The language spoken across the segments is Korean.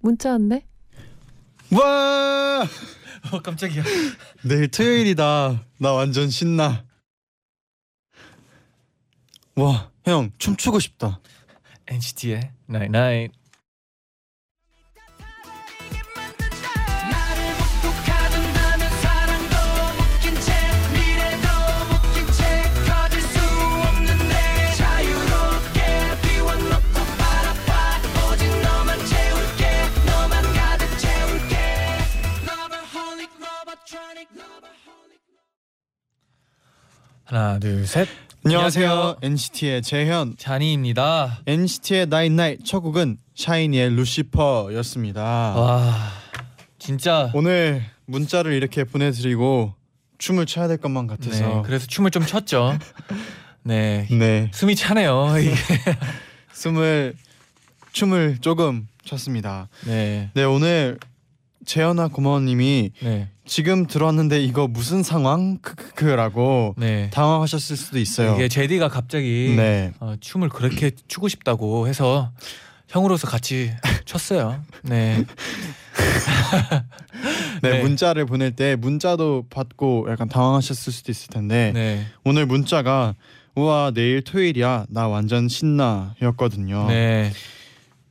문자 왔네. 와 어 깜짝이야 내일 토요일이다. 나 완전 신나. 와 형 춤추고 싶다. NCT의 Night Night 하나 둘 셋 안녕하세요. NCT의 재현. 쟈니입니다 NCT의 night night 첫 곡은 샤이니의 루시퍼였습니다. 와 진짜 오늘 문자를 이렇게 보내드리고 춤을 춰야 될 것만 네, 같아서 그래서 춤을 좀 췄죠. 네, 네 숨이 차네요. 이게. 숨을 춤을 조금 췄습니다. 네, 네 오늘 재현아 고마워님이 네, 지금 들어왔는데 이거 무슨 상황 크크크라고 네. 당황하셨을 수도 있어요. 이게 제디가 갑자기 네. 어, 춤을 그렇게 추고 싶다고 해서 형으로서 같이 췄어요. 네, 네, 네. 문자를 보낼 때 문자도 받고 약간 당황하셨을 수도 있을 텐데 네, 오늘 문자가 우와 내일 토요일이야 나 완전 신나였거든요. 네.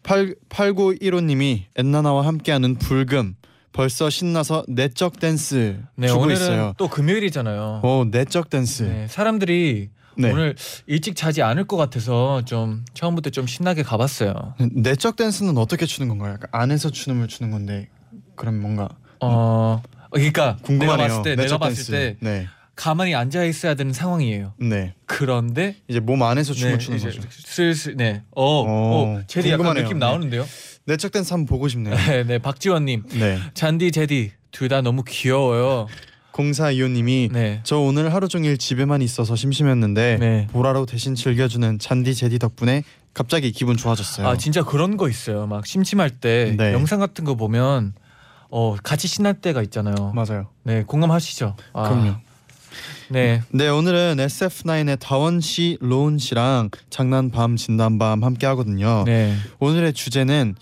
8 8915님이 엔나나와 함께하는 불금 벌써 신나서 내적 댄스 네, 주고 오늘은 있어요. 또 금요일이잖아요. 오 내적 댄스. 네. 네, 사람들이 오늘 일찍 자지 않을 것 같아서 좀 처음부터 좀 신나게 가봤어요. 내적 댄스는 어떻게 추는 건가요? 약간 안에서 춤을 추는 건데 그럼 뭔가 어, 그러니까 궁금하네요. 내가 봤을 때 내가 봤을 댄스. 때 네. 가만히 앉아 있어야 되는 상황이에요. 네. 그런데 이제 몸 안에서 춤을 네, 추는 거죠. 슬슬 네. 어, 어, 어 재디 약간 궁금하네요. 느낌 네. 나오는데요. 댄스 한번 보고 싶네요. 네, 네. 박지원 님. 네. 잔디 제디 둘 다 너무 귀여워요. 공사 이호님이 네. 저 오늘 하루 종일 집에만 있어서 심심했는데 네. 보라로 대신 즐겨주는 잔디 제디 덕분에 갑자기 기분 좋아졌어요. 아, 진짜 그런 거 있어요. 막 심심할 때 네. 영상 같은 거 보면 어, 같이 신날 때가 있잖아요. 맞아요. 네, 공감하시죠? 아, 그럼요. 네. 네 오늘은 SF9의 다원 씨, 로운 씨랑 장난밤 진단밤 함께 하거든요. 네. 오늘의 주제는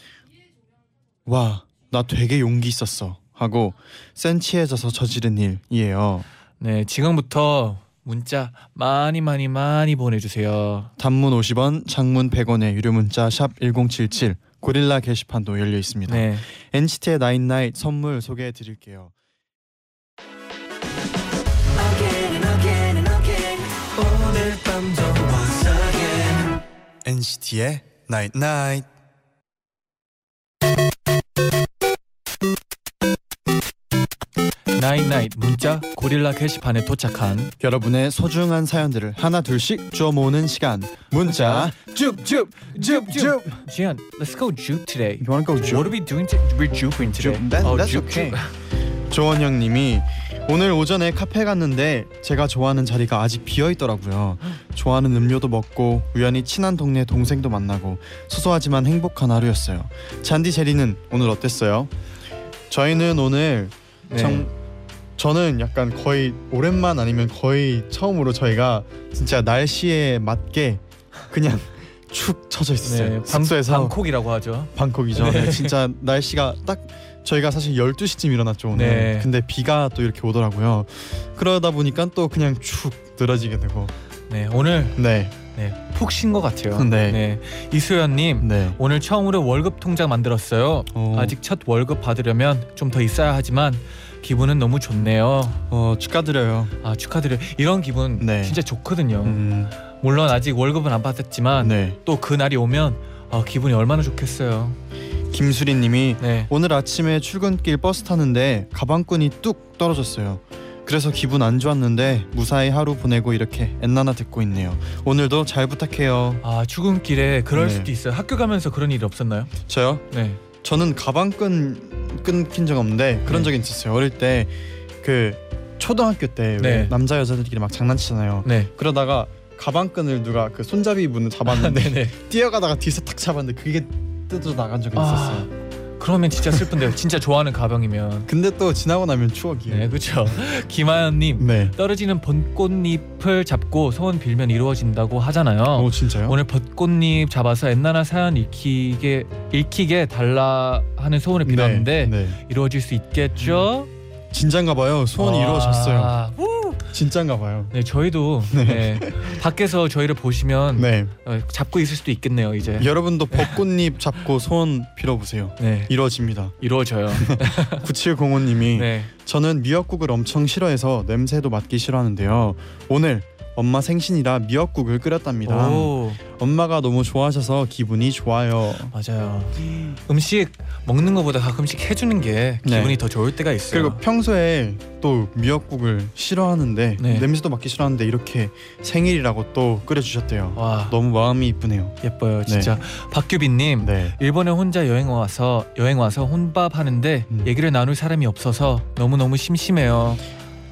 와 나 되게 용기 있었어 하고 센치해져서 저지른 일이에요. 네, 지금부터 문자 많이 많이 많이 보내 주세요. 단문 50원, 장문 100원의 유료 문자 샵 #1077 고릴라 게시판도 열려 있습니다. 네. NCT의 나인나잇 선물 소개해 드릴게요. NCT의 night night night night 문자 고릴라 게시판에 도착한 여러분의 소중한 사연들을 하나 둘씩 주워 모으는 시간 문자 줍줍 줍줍 쟈니, let's go 줍 today. You wanna go What 줍? are we doing? To, we're 줍ing today. 줍. That- oh, that's 줍, okay. 줍. 조원영님이 오늘 오전에 카페 갔는데 제가 좋아하는 자리가 아직 비어 있더라고요. 좋아하는 음료도 먹고 우연히 친한 동네 동생도 만나고 소소하지만 행복한 하루였어요. 잔디 제리는 오늘 어땠어요? 저희는 오늘 네. 정, 저는 약간 거의 오랜만 아니면 거의 처음으로 저희가 진짜 날씨에 맞게 그냥 축 처져 있었어요. 네, 방, 숙소에서 방콕이라고 하죠. 방콕이죠. 네. 네, 진짜 날씨가 딱 저희가 사실 12시쯤 일어났죠 오늘. 네. 근데 비가 또 이렇게 오더라고요. 그러다 보니까 또 그냥 축 늘어지게 되고. 네, 오늘 네. 네, 푹 쉰 것 같아요. 네. 이수연님 네. 오늘 처음으로 월급 통장 만들었어요. 어, 아직 첫 월급 받으려면 좀 더 있어야 하지만 기분은 너무 좋네요. 어, 축하드려요. 아 축하드려요. 이런 기분 네. 진짜 좋거든요. 음, 물론 아직 월급은 안 받았지만 네. 또 그 날이 오면 어, 기분이 얼마나 좋겠어요. 김수리님이 네. 오늘 아침에 출근길 버스 타는데 가방끈이 뚝 떨어졌어요. 그래서 기분 안 좋았는데 무사히 하루 보내고 이렇게 엔나나 듣고 있네요. 오늘도 잘 부탁해요. 아 출근길에 그럴 네. 수도 있어요. 학교 가면서 그런 일이 없었나요? 저요? 네. 저는 가방끈 끊긴 적 없는데 그런 네. 적이 있었어요. 어릴 때 그 초등학교 때왜 네. 남자 여자들끼리 막 장난치잖아요. 네. 그러다가 가방끈을 누가 그 손잡이 문을 잡았는데 네네. 뛰어가다가 뒤에서 탁 잡았는데 그게 뜯어져 나간 적이 아. 있었어요. 그러면 진짜 슬픈데요. 진짜 좋아하는 가방이면. 근데 또 지나고 나면 추억이에요. 네, 그렇죠. 김하연님 네. 떨어지는 벚꽃잎을 잡고 소원 빌면 이루어진다고 하잖아요. 오 진짜요? 오늘 벚꽃잎 잡아서 엔나나 사연 읽히게 읽히게 달라 하는 소원을 빌었는데 네, 네. 이루어질 수 있겠죠? 진짠가 봐요. 소원이 와. 이루어졌어요. 진짠가 봐요. 네, 저희도 네. 밖에서 저희를 보시면 네. 어, 잡고 있을 수도 있겠네요, 이제. 여러분도 벚꽃잎 잡고 소원 빌어보세요. 네, 이루어집니다. 이루어져요. 9705님이 네. 저는 미역국을 엄청 싫어해서 냄새도 맡기 싫어하는데요. 오늘 엄마 생신이라 미역국을 끓였답니다. 오, 엄마가 너무 좋아하셔서 기분이 좋아요. 맞아요. 음식 먹는 것보다 가끔씩 해주는 게 네. 기분이 더 좋을 때가 있어요. 그리고 평소에 또 미역국을 싫어하는데 네. 냄새도 맡기 싫어하는데 이렇게 생일이라고 또 끓여주셨대요. 와, 너무 마음이 이쁘네요. 예뻐요, 진짜. 박규빈님, 네. 일본에 혼자 여행 와서 여행 와서 혼밥 하는데 음. 얘기를 나눌 사람이 없어서 너무 너무 심심해요.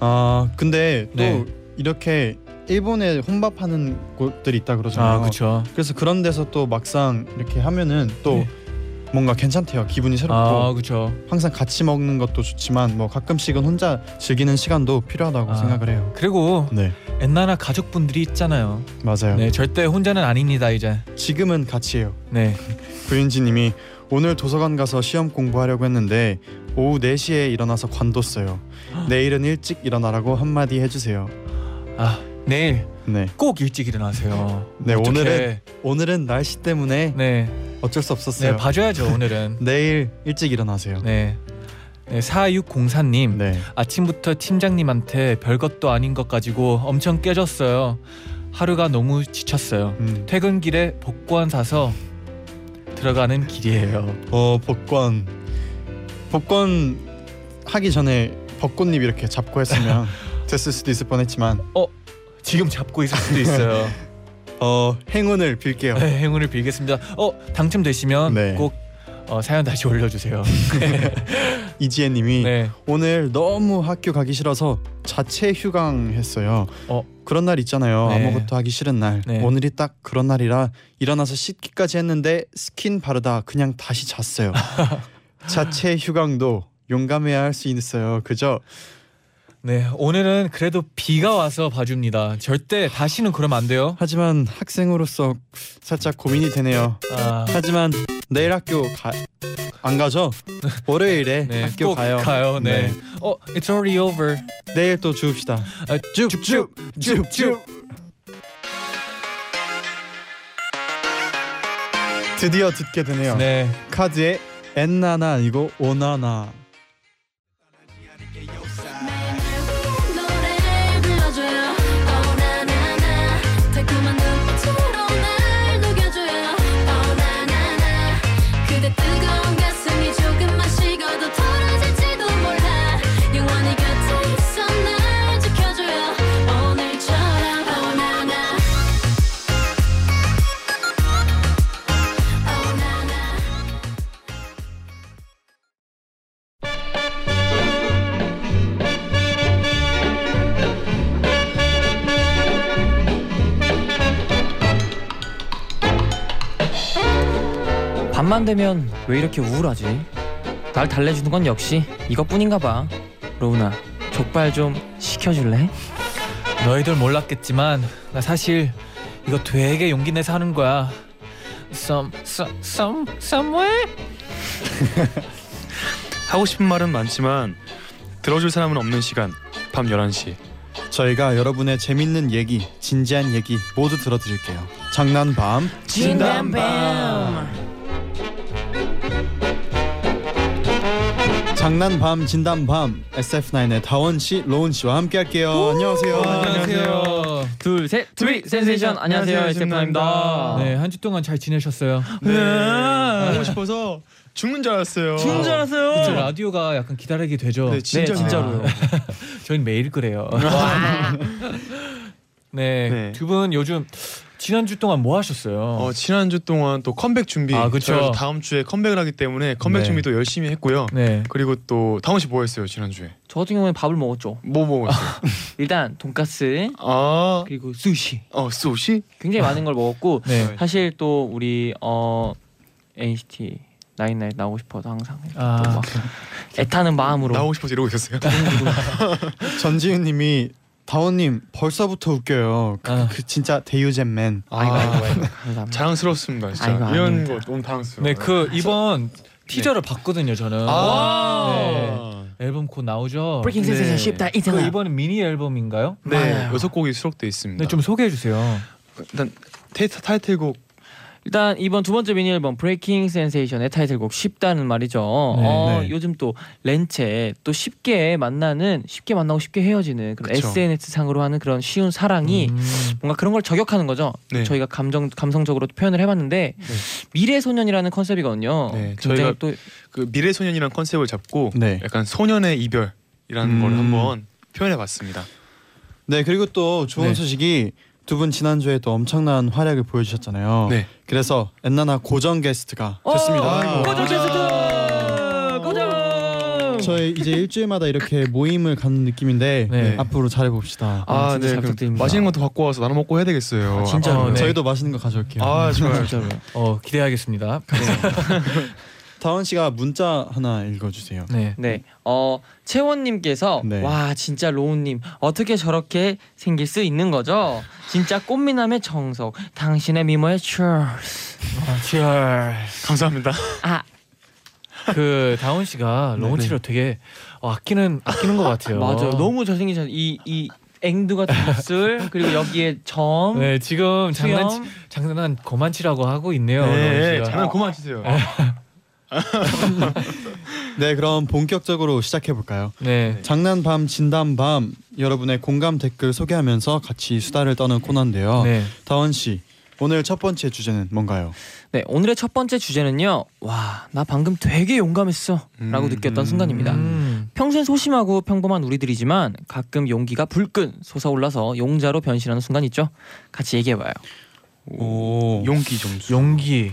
아 근데 또 네. 이렇게 일본에 혼밥하는 곳들이 있다 그러잖아요. 아, 그렇죠. 그래서 그런 데서 또 막상 이렇게 하면은 또 네. 뭔가 괜찮대요. 기분이 새롭고 아, 그렇죠. 항상 같이 먹는 것도 좋지만 뭐 가끔씩은 혼자 즐기는 시간도 필요하다고 아. 생각을 해요. 그리고 네 엔나나 가족분들이 있잖아요. 맞아요. 네, 절대 혼자는 아닙니다, 이제. 지금은 같이 해요. 네. 구윤지님이 오늘 도서관 가서 시험 공부하려고 했는데 오후 4시에 일어나서 관뒀어요. 내일은 일찍 일어나라고 한마디 해주세요. 아, 내일 네. 꼭 일찍 일어나세요. 네, 어떡해. 오늘은 오늘은 날씨 때문에 네. 어쩔 수 없었어요. 네, 봐줘야죠, 오늘은. 내일 일찍 일어나세요. 네. 네, 4604님. 네. 아침부터 팀장님한테 별것도 아닌 것 가지고 엄청 깨졌어요. 하루가 너무 지쳤어요. 음. 퇴근길에 복권 사서 들어가는 길이에요. 어 복권 복권 하기 전에 벚꽃잎 이렇게 잡고 했으면 됐을 수도 있을 뻔했지만 지금 잡고 있을 수도 있어요. 어 행운을 빌게요. 네, 행운을 빌겠습니다. 어 당첨되시면 네. 꼭 어, 사연 다시 올려주세요. 이지혜님이 네. 오늘 너무 학교 가기 싫어서 자체 휴강했어요. 어. 그런 날 있잖아요. 네. 아무것도 하기 싫은 날. 네. 오늘이 딱 그런 날이라 일어나서 씻기까지 했는데 스킨 바르다 그냥 다시 잤어요. 자체 휴강도 용감해야 할 수 있어요. 그죠? 네 오늘은 그래도 비가 와서 봐줍니다. 절대 다시는 그러면 안 돼요. 하지만 학생으로서 살짝 고민이 되네요. 아, 하지만 내일 학교 가... 안 가죠? 월요일에 네, 학교 꼭 가요. 가요. 네. 네. 어, it's already over. 내일 또 주웁시다. 아, 쭉 쭉 쭉 쭉. 드디어 듣게 되네요. 네. 카드의 엔나나 아니고 오나나. 밤만 되면 왜 이렇게 우울하지? 날 달래주는 건 역시 이것뿐인가 봐. 로우나, 족발 좀 시켜줄래? 너희들 몰랐겠지만 나 사실 이거 되게 용기 내서 하는 거야. Some, some, some, somewhere. 하고 싶은 말은 많지만 들어줄 사람은 없는 시간 밤 11시 저희가 여러분의 재밌는 얘기, 진지한 얘기 모두 들어드릴게요. 장난밤. 진담밤. 장난밤 진담밤 SF9의 다원 씨, 로운 씨와 함께 할게요. 안녕하세요. 안녕하세요. 둘, 셋, 트윗 센세이션. 안녕하세요, 에스프나입니다. 네, 한 주 동안 잘 지내셨어요? 네 하고 싶어서 죽는 줄 알았어요 죽는 줄 알았어요. 저 라디오가 약간 기다리게 되죠. 네 진짜 네, 진짜로요 저희는 매일 그래요. 네, 네. 두분 요즘 지난주 동안 뭐 하셨어요? 어, 지난주 동안 또 컴백 준비. 아. 저희가 다음 주에 컴백을 하기 때문에 컴백 네. 준비도 열심히 했고요. 네. 그리고 또 다원 씨뭐 했어요 지난주에? 저 같은 경우는 밥을 먹었죠. 뭐 먹었어요? 일단 돈가스 아, 그리고 수시 어 소시? 굉장히 많은 걸 먹었고 네. 사실 또 우리 어 NCT 나인나인 나오고 싶어서 항상 아, 애타는 마음으로 나오고 싶어서 이러고 있었어요. 전지훈님이 다원님 벌써부터 웃겨요. 그, 아. 그 진짜 대유잼맨. 아이고 아이고 아이고 감사합니다. 자랑스럽습니다. 진짜 아이고, 이런 아닙니다. 거 너무 당황스러워. 네, 그 이번 티저를 봤거든요, 저는. 아, 네. 앨범 곧 나오죠. 네. 쉽다 그 이잖아. 이번에 미니 앨범인가요? 네, 맞아요. 여섯 곡이 수록돼 있습니다. 네, 좀 소개해 주세요. 일단 테, 타이틀곡 일단 이번 두 번째 미니 앨범 Breaking Sensation의 타이틀곡 쉽다는 말이죠. 네, 어, 네. 요즘 또 렌체 또 쉽게 만나는 쉽게 만나고 쉽게 헤어지는 그런 그쵸. SNS 상으로 하는 그런 쉬운 사랑이 음. 뭔가 그런 걸 저격하는 거죠. 네. 저희가 감정 감성적으로 표현을 해봤는데 미래 소년이라는 컨셉이거든요. 네, 저희가- 또 그 미래 소년이란 컨셉을 잡고 네. 약간 소년의 이별이라는 음. 걸 한번 표현해봤습니다. 네 그리고 또 좋은 네. 소식이 두 분 지난주에 또 엄청난 활약을 보여주셨잖아요. 네. 그래서 엔나나 고정 게스트가 어, 됐습니다. 고정 게스트 고정. 저희 이제 일주일마다 이렇게 모임을 갖는 느낌인데 네. 앞으로 잘해봅시다. 아, 아, 진짜 네. 잘 부탁드립니다. 맛있는 것도 갖고 와서 나눠 먹고 해야 되겠어요. 아, 진짜로. 어, 네. 저희도 맛있는 거 가져올게요. 아, 좋아요. 진짜로. 어, 기대하겠습니다. 다원 씨가 문자 하나 읽어주세요. 네. 네, 어 채원님께서 네. 와 진짜 로운님 어떻게 저렇게 생길 수 있는 거죠? 진짜 꽃미남의 정석, 당신의 미모의 Cheers. 감사합니다. 아 그 다운 씨가 네, 로운치를 되게 어, 아끼는 아끼는 것 같아요. 맞아요. 너무 잘생기셨. 이이 앵두 같은 입술 그리고 여기에 점, 네, 지금 장난. 장난 거만치라고 하고 있네요. 네, 로운. 장난 그만 치세요. 네 그럼 본격적으로 시작해 볼까요? 네. 장난밤 진담밤 여러분의 공감 댓글 소개하면서 같이 수다를 떠는 코너인데요. 네. 다원 씨 오늘 첫 번째 주제는 뭔가요? 네 오늘의 첫 번째 주제는요. 와 나 방금 되게 용감했어라고 음, 느꼈던 음. 순간입니다. 음. 평소엔 소심하고 평범한 우리들이지만 가끔 용기가 불끈 솟아올라서 용자로 변신하는 순간 있죠. 같이 얘기해 봐요. 오. 용기 점수. 용기,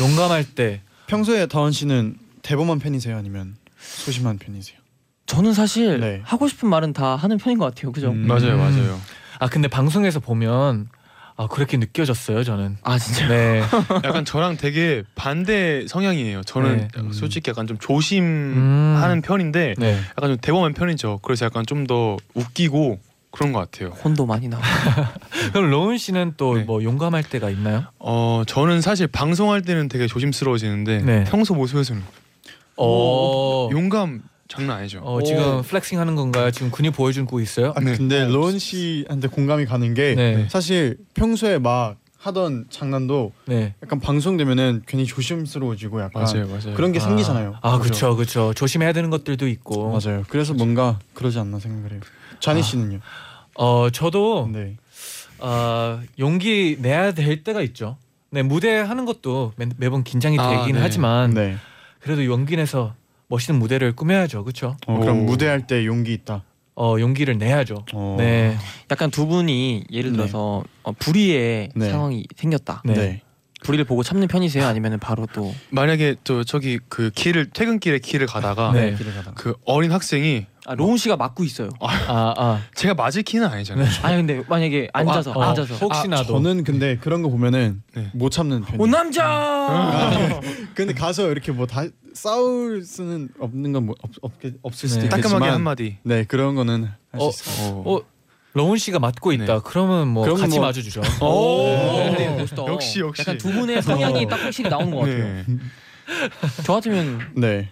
용감할 때. 평소에 다원 씨는 대범한 편이세요 아니면 소심한 편이세요? 저는 사실 네. 하고 싶은 말은 다 하는 편인 것 같아요. 그죠? 음. 맞아요, 맞아요. 아 근데 방송에서 보면 아 그렇게 느껴졌어요 저는. 아 진짜. 네. 약간 저랑 되게 반대 성향이에요. 저는 네. 약간 음. 솔직히 약간 좀 조심하는 음. 편인데 네. 약간 좀 대범한 편이죠. 그래서 약간 좀 더 웃기고 그런 것 같아요. 혼도 많이 나고. 그럼 로운 씨는 또 네. 뭐 용감할 때가 있나요? 어 저는 사실 방송할 때는 되게 조심스러워지는데 네. 평소 모습에서는 어. 용감 장난 아니죠. 어 지금 플렉싱 하는 건가요? 지금 근육 보여주고 있어요? 아, 네. 근데 로운 씨한테 공감이 가는 게 네. 사실 평소에 막 하던 장난도 네. 약간 방송되면은 괜히 조심스러워지고 약간 맞아요, 맞아요. 그런 게 아. 생기잖아요. 아? 그렇죠, 그렇죠. 조심해야 되는 것들도 있고. 맞아요. 그래서 뭔가 그러지 않나 생각을 해요. 자니 아. 씨는요? 어 저도 네. 어, 용기 내야 될 때가 있죠. 네 무대 하는 것도 매, 매번 긴장이 아, 되긴 네. 하지만 네. 그래도 용기 내서 멋있는 무대를 꾸며야죠, 그렇죠? 어, 그럼 오. 무대할 때 용기 있다. 어 용기를 내야죠. 어. 네, 약간 두 분이 예를 네. 들어서 어, 불의의 네. 상황이 생겼다. 네. 네. 불의를 보고 참는 편이세요? 아니면 바로 또 만약에 저 저기 그 길을 퇴근길에 길을 가다가 네. 길을 가다. 그 어린 학생이 아, 로운 씨가 맞고 있어요. 아 아. 제가 맞을 키는 아니잖아요. 아니 근데 만약에 앉아서 어, 앉아서 혹시나 도 저는 근데 그런 거 보면은 네. 못 참는 편이에요. 오 남자. 근데 가서 이렇게 뭐 다 싸울 수는 없는 건 뭐, 없, 없게, 없을 수도 네. 따끔하게 있겠지만 한마디. 네 그런 거는 할 수 어, 있어요. 어 로운 씨가 맡고 있다. 네. 그러면 뭐 그럼 같이 뭐- 맞아주죠. 오. 네, 멋있다. 역시, 역시. 약간 두 분의 성향이 딱 확실히 나오는 것 같아요. 네. 저 같으면 네.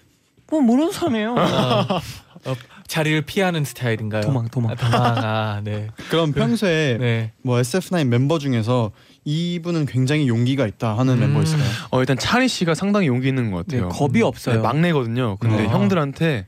뭐 모르는 사람이에요. 아, 어, 자리를 피하는 스타일인가요? 도망 도망. 아, 도망. 아 네. 그럼 평소에 네. 뭐 SF9 멤버 중에서 이분은 굉장히 용기가 있다 하는 음. 멤버 있을까요? 어 일단 차리 씨가 상당히 용기 있는 것 네, 같아요. 겁이 없어요. 네, 막내거든요. 근데 아. 형들한테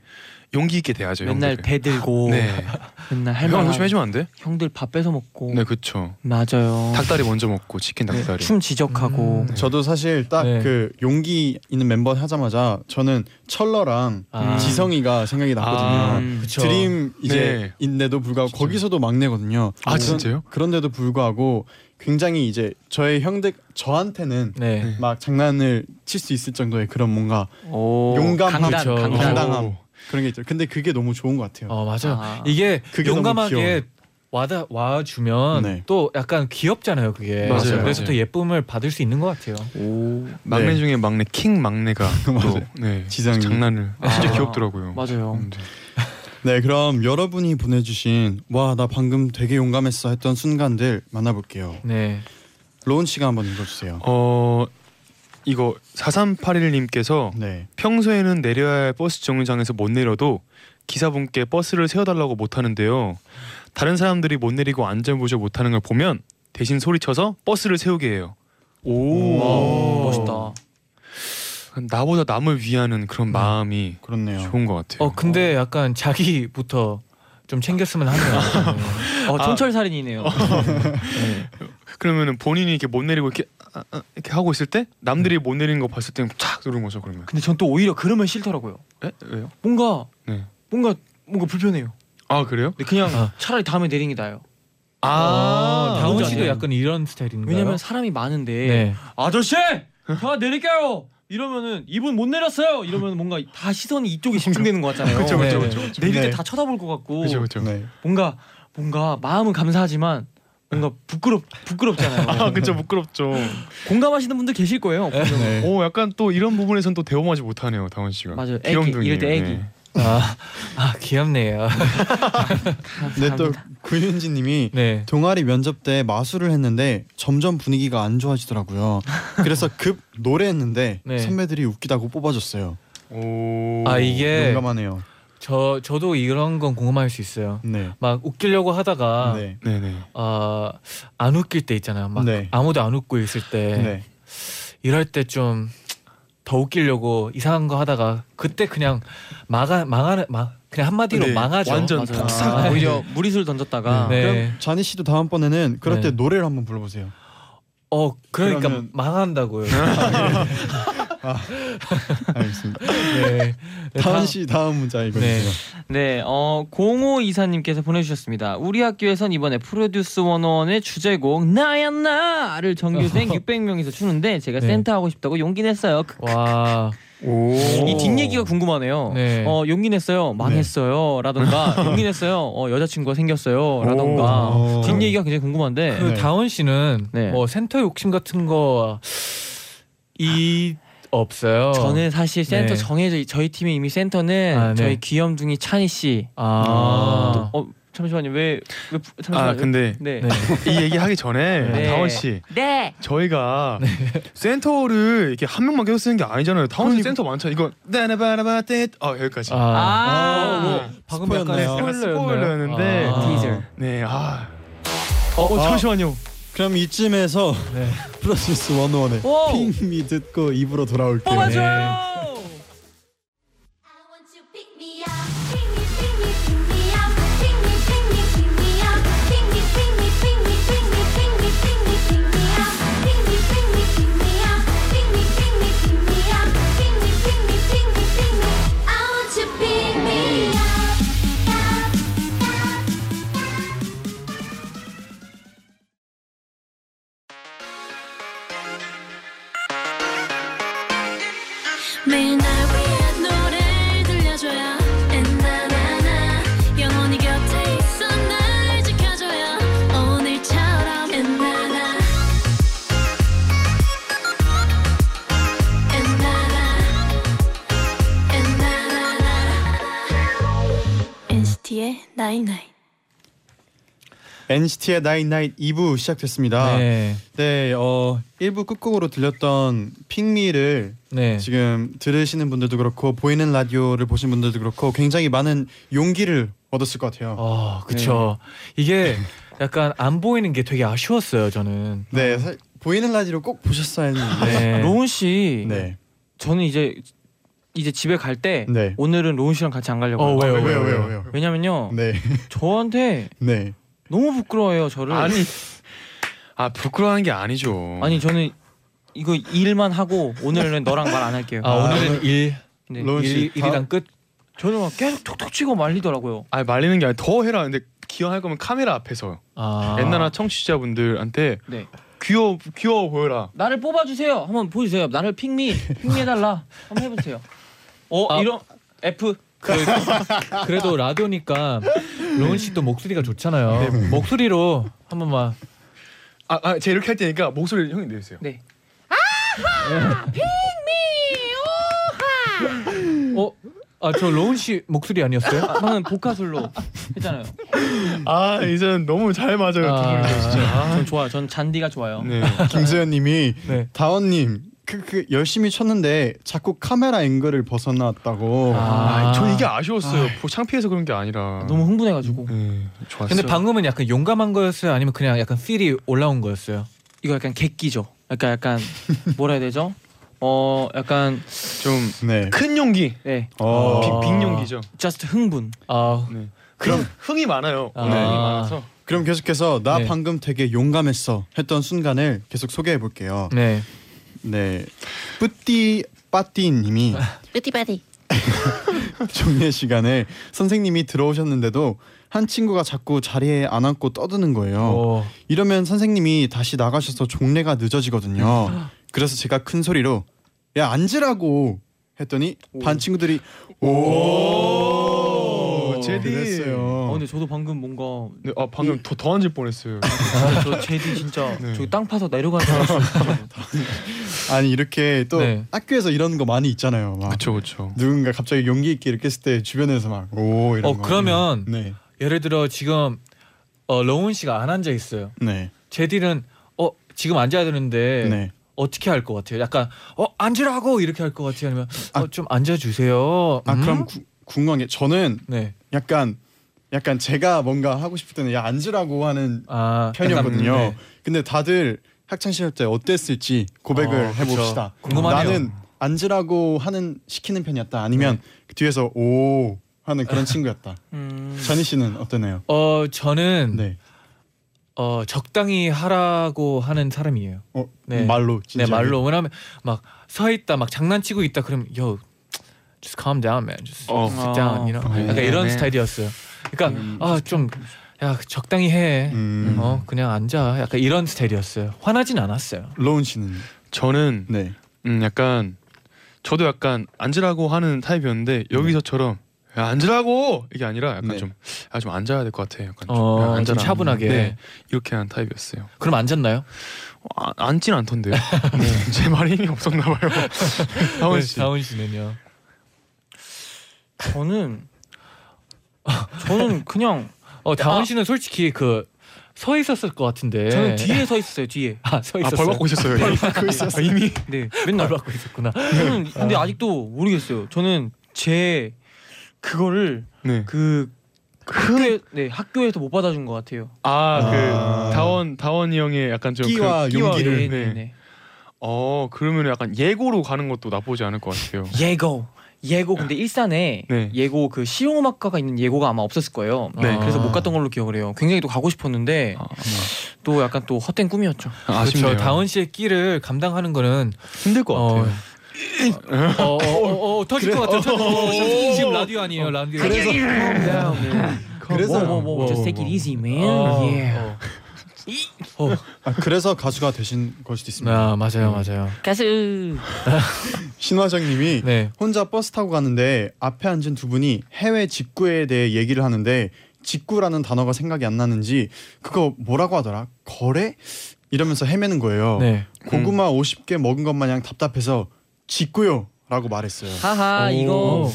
용기 있게 대하죠. 맨날 형들을. 배 들고 네. 맨날 할형 조심해주면 안 돼? 형들 밥 뺏어 먹고 네, 그렇죠. 맞아요. 닭다리 먼저 먹고 치킨 네, 닭다리. 춤 지적하고 음. 저도 사실 딱 네. 그 용기 있는 멤버 하자마자 저는 철러랑 아. 지성이가 생각이 났거든요. 아, 음. 그쵸. 드림 이제 네. 인데도 불구하고 진짜. 거기서도 막내거든요. 아, 그런- 진짜요? 그런데도 불구하고 굉장히 이제 저의 형들 저한테는 네. 막 장난을 칠 수 있을 정도의 그런 뭔가 오, 용감함, 강단. 강단. 당당함 오. 그런 게 있죠. 근데 그게 너무 좋은 것 같아요. 어 맞아. 아. 이게 그게 너무 용감하게. 와다 와주면 네. 또 약간 귀엽잖아요. 그게. 맞아요, 그래서 맞아요. 더 예쁨을 받을 수 있는 것 같아요. 오, 막내 네. 중에 막내 킹 막내가 또 맞아요. 네, 지성이. 장난을 진짜 아. 귀엽더라고요. 맞아요. 음, 네. 네, 그럼 여러분이 보내주신 와 나 방금 되게 용감했어 했던 순간들 만나볼게요. 네. 로운 씨가 한번 읽어주세요. 어 이거 4381님께서 네, 평소에는 내려야 할 버스 정류장에서 못 내려도 기사분께 버스를 세워달라고 못 하는데요. 다른 사람들이 못 내리고 안전 보조 못 하는 걸 보면 대신 소리쳐서 버스를 세우게 해요. 오, 와, 멋있다. 나보다 남을 위하는 그런 네. 마음이 그렇네요. 좋은 것 같아요. 어 근데 약간 자기부터 좀 챙겼으면 하네요. 어, 아. 촌철살인이네요. 네. 그러면은 본인이 이렇게 못 내리고 이렇게 아, 아, 이렇게 하고 있을 때 남들이 못 내리는 거 봤을 때는 쫙 누른 거죠 그러면. 근데 전 또 오히려 그러면 싫더라고요. 에? 왜요? 뭔가 네. 뭔가 뭔가 불편해요. 아 그래요? 근데 그냥 아. 차라리 다음에 내리는 게 나아요. 아, 다운 뭔지 씨도? 약간 이런 스타일인가요? 왜냐면 사람이 많은데 네. 아저씨 저 내릴게요. 이러면은 이분 못 내렸어요. 이러면 뭔가 다 시선이 이쪽에 집중되는 것 같잖아요. 그렇죠 네. 그렇죠 그렇죠. 내릴 네. 때다 쳐다볼 것 같고 그렇죠 그렇죠. 네, 뭔가 뭔가 마음은 감사하지만 뭔가 부끄럽 부끄럽잖아요. 아 그렇죠 부끄럽죠. 공감하시는 분들 계실 거예요. 네. 오 약간 또 이런 부분에선 또 대범하지 못하네요 다원 씨가. 맞아요. 애기. 이럴 때 애기. 네. 아, 아 귀엽네요. 근데 또 구윤지님이 네. 동아리 면접 때 마술을 했는데 점점 분위기가 안 좋아지더라고요. 그래서 급 노래했는데 네. 선배들이 웃기다고 뽑아줬어요. 오. 아 이게 용감하네요. 저 저도 이런 건 궁금할 수 있어요. 네, 막 웃기려고 하다가 네, 네네. 어, 안 웃길 때 있잖아요. 막 네. 아무도 안 웃고 있을 때 네. 이럴 때 좀 더 웃기려고 이상한 거 하다가 그때 그냥 망하 망하는 막 그냥 한마디로 네, 망하죠. 완전 맞아요. 폭삭. 아, 오히려 무리수를 던졌다가 네. 그럼 자니 씨도 다음번에는 그럴 네. 때 노래를 한번 불러보세요. 어 그러니까 그러면- 망한다고요. 알겠습니다. 네. 네, 다원 씨 다음 문자 읽어주세요. 네, 어 0524님께서 보내주셨습니다. 우리 학교에선 이번에 프로듀스 101의 주제곡 나야 나를 전교생 600명이서 추는데 제가 네. 센터 하고 싶다고 용기 냈어요. 와. 오. 이 뒷얘기가 궁금하네요. 네. 어 용기 냈어요. 망했어요. 라던가 용기 냈어요. 어 여자친구가 생겼어요. 라던가 오. 뒷얘기가 굉장히 궁금한데 그 네. 다원 씨는 네. 뭐 센터 욕심 같은 거 이 없어요. 저는 사실 센터 네. 정해져 저희 팀의 이미 센터는 아, 네. 저희 귀염둥이 찬희 씨. 아. 어 잠시만요. 왜, 왜 잠시만요. 아 근데 네. 네. 이 얘기 하기 전에 네. 다원 씨 네. 저희가 센터를 이렇게 한 명만 계속 쓰는 게 아니잖아요. 다원 씨 센터 많잖아요. 이거 나나바라바 떼 아 여기까지. 아. 아, 뭐, 방금 스포였나요? 약간 약간 스포일러였는데 아. 티저. 네 아. 어, 아. 잠시만요. 그럼 이쯤에서 네. 프로듀스 101의 오! 핑미 듣고 입으로 돌아올게요. 뽑아줘요. I NCT의 night night 2부 시작됐습니다. 네, 네. 어 1부 끝곡으로 들렸던 Pick Me를 네. 지금 들으시는 분들도 그렇고 보이는 라디오를 보신 분들도 그렇고 굉장히 많은 용기를 얻었을 것 같아요. 어, 그쵸. 이게 약간 안 보이는 게 되게 아쉬웠어요, 저는. 네, 사- 보이는 라디오 꼭 보셨어야 했는데. 네. 로운 씨. 네, 저는 이제 이제 집에 갈때 네. 오늘은 로운 씨랑 같이 안 가려고. 어, 왜요, 왜요, 왜요, 왜요? 왜요? 왜냐면요. 네, 저한테 네. 너무 부끄러워해요, 저를. 아니 아 부끄러워하는 게 아니죠. 아니, 저는 이거 일만 하고 오늘은 너랑 말 안 할게요. 아, 오늘은 일, 네. 로운 씨 일, 일이랑 끝. 저는 막 계속 톡톡 치고 말리더라고요. 아 말리는 게 아니라 더 해라. 근데 기왕할 거면 카메라 앞에서 아. 옛날 청취자분들한테 네. 귀여워 귀여워 보여라. 나를 뽑아주세요. 한번 보여주세요. 나를 핑미 핑미 해달라. 한번 해보세요. 어 아. 이런 F 그, 그래도 라디오니까 로운 씨도 목소리가 좋잖아요. 목소리로 한 번만. 아, 아 제가 이렇게 할 테니까 목소리를 형이 내주세요. 네. 어, 아 저 로운 씨 목소리 아니었어요? 아, 방금 보카술로 했잖아요. 아 이제는 너무 잘 맞아요 두 아. 분이 진짜. 전 좋아. 전 잔디가 좋아요. 네. 김세현님이 네. 다원님 그, 그 열심히 쳤는데 자꾸 카메라 앵글을 벗어났다고. 아. 아, 저 이게 아쉬웠어요. 뭐 창피해서 그런 게 아니라. 너무 흥분해가지고 네, 좋았어요. 근데 방금은 약간 용감한 거였어요? 아니면 그냥 약간 필이 올라온 거였어요? 이거 약간 객기죠. 약간 약간 뭐라 해야 되죠? 어 약간 좀 네. 큰 용기, 네 어. 아. 빅, 빅 용기죠. just 흥분. 아, 네. 그럼 흥이 많아요. 아. 오늘 흥이 많아서. 그럼 계속해서 나 네. 방금 되게 용감했어 했던 순간을 계속 소개해 볼게요. 네. 네. 뿌띠 빠띠님이 뿌띠빠디. 종례 시간에 선생님이 들어오셨는데도 한 친구가 자꾸 자리에 안 앉고 떠드는 거예요. 어. 이러면 선생님이 다시 나가셔서 종례가 늦어지거든요. 그래서 제가 큰 소리로 야 앉으라고 했더니 반 친구들이 오, 제디. 그랬어요. 어, 근데 저도 방금 뭔가 네, 아 방금 더, 더 앉을 뻔했어요. 진짜 저 제디 진짜 네. 저기 땅 파서 내려가는 줄 알았어요. 아니 이렇게 또 네. 학교에서 이런 거 많이 있잖아요. 막 그렇죠, 그렇죠. 누군가 갑자기 용기 있게 이렇게 했을 때 주변에서 막 오 이런 어, 거. 그러면 네, 예를 들어 지금 어, 로운 씨가 안 앉아 있어요. 네, 제디는 어 지금 앉아야 되는데 네. 어떻게 할 것 같아요? 약간 어 앉으라고 이렇게 할 것 같아요? 아니면 아. 어, 좀 앉아 주세요. 아 그럼 구, 궁금한 게 저는 네. 약간 약간 제가 뭔가 하고 싶을 때는 야 앉으라고 하는 아 편이었거든요. 네. 근데 다들 학창 시절 때 어땠을지 고백을 어. 해봅시다. 궁금하네요. 나는 앉으라고 하는 시키는 편이었다. 아니면 그 뒤에서 오 하는 그런 친구였다. 음, 전희 씨는 어떠나요? 어 저는 네. 어 적당히 하라고 하는 사람이에요. 어, 네. 말로 네 진짜. 말로 왜냐면 막 서 있다 막 장난치고 있다 그러면 yo just calm down man just 어. sit down you know 네. 약간 이런 네. 스타일이었어요. 그러니까 음, 아좀 야 적당히 해. 음. 어 그냥 앉아. 약간 이런 스타일이었어요. 화나진 않았어요. 로운 씨는 저는 네. 음 약간 저도 약간 앉으라고 하는 타입이었는데 여기서처럼 야, 앉으라고 이게 아니라 약간 네. 좀아좀 앉아야 될 것 같아. 약간 좀, 야, 어, 좀 앉아라. 차분하게. 네, 이렇게 하는 타입이었어요. 그럼 앉았나요? 어, 아, 앉진 않던데요. 네, 제 말이 힘이 없었나 봐요. 다원 씨. 네, 다운 씨는요. 저는 저는 그냥 어 다운 아. 씨는 솔직히 그 서 있었을 것 같은데. 저는 뒤에 서 있었어요 뒤에. 아서 아, 있었어요. 벌 받고 있었어요. 아, 이미 네벌 맨날. 받고 있었구나. 저는 근데 아직도 모르겠어요. 저는 제 그거를 네. 그 학교에 네 학교에서 못 받아준 것 같아요. 아, 그 아. 다원 다원이 형의 약간 좀 끼와 그, 용기를. 네. 네 네. 어 그러면 약간 예고로 가는 것도 나쁘지 않을 것 같아요. 예고 예고 근데 일산에 네. 예고 그 실용음악과가 있는 예고가 아마 없었을 거예요. 네. 그래서 못 갔던 걸로 기억을 해요. 굉장히 또 가고 싶었는데 아, 또 약간 또 헛된 꿈이었죠. 아 쉽네요. 그렇죠. 다운 씨의 끼를 감당하는 거는 힘들 것 어, 같아요. 어, 어, 어, 어, 터질 것 같아요. 터질 것 같아요. 지금 라디오 아니에요, 라디오. 그래서 그래서 뭐, 뭐, 뭐, 뭐, just take 뭐. it easy, man. 어, yeah. 어. 어. 아, 그래서 가수가 되신 걸 수도 있습니다. 아 맞아요, 맞아요. 가수. 신화정님이 네. 혼자 버스 타고 가는데 앞에 앉은 두 분이 해외 직구에 대해 얘기를 하는데 직구라는 단어가 생각이 안 나는지 그거 뭐라고 하더라 거래 이러면서 헤매는 거예요. 네. 고구마 50개 먹은 것 마냥 답답해서 직구요라고 말했어요. 하하 오. 이거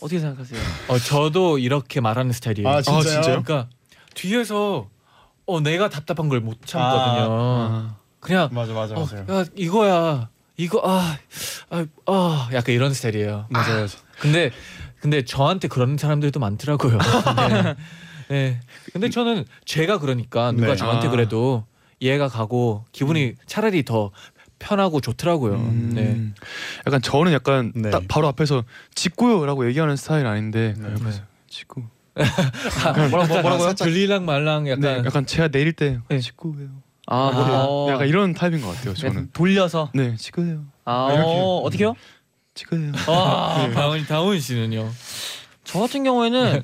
어떻게 생각하세요? 어 저도 이렇게 말하는 스타일이에요. 아, 진짜요? 진짜요? 그러니까 뒤에서 어 내가 답답한 걸 못 참거든요. 아. 그냥 맞아 맞아 어, 맞아요. 야 이거야 이거 아, 아, 아 약간 이런 스타일이에요. 맞아요. 근데 근데 저한테 그런 사람들도 많더라고요. 네. 네. 근데 저는 제가 그러니까 누가 네. 저한테 아. 그래도 이해가 가고 기분이 차라리 더 편하고 좋더라고요. 음. 네. 약간 저는 약간 네. 딱 바로 앞에서 직구요라고 얘기하는 스타일 아닌데 네. 직구. 뭐라 뭐, 뭐라고요? 살짝- 들리랑 말랑 네, 약간 약간 제가 내릴 때 네. 직구예요. 아, 아, 뭐, 약간 이런 타입인 것 같아요. 저는. 돌려서. 네, 직구예요. 아, 이렇게. 어, 어떻게요? 직구예요. 아, 다운 다운 씨는요. 저 같은 경우에는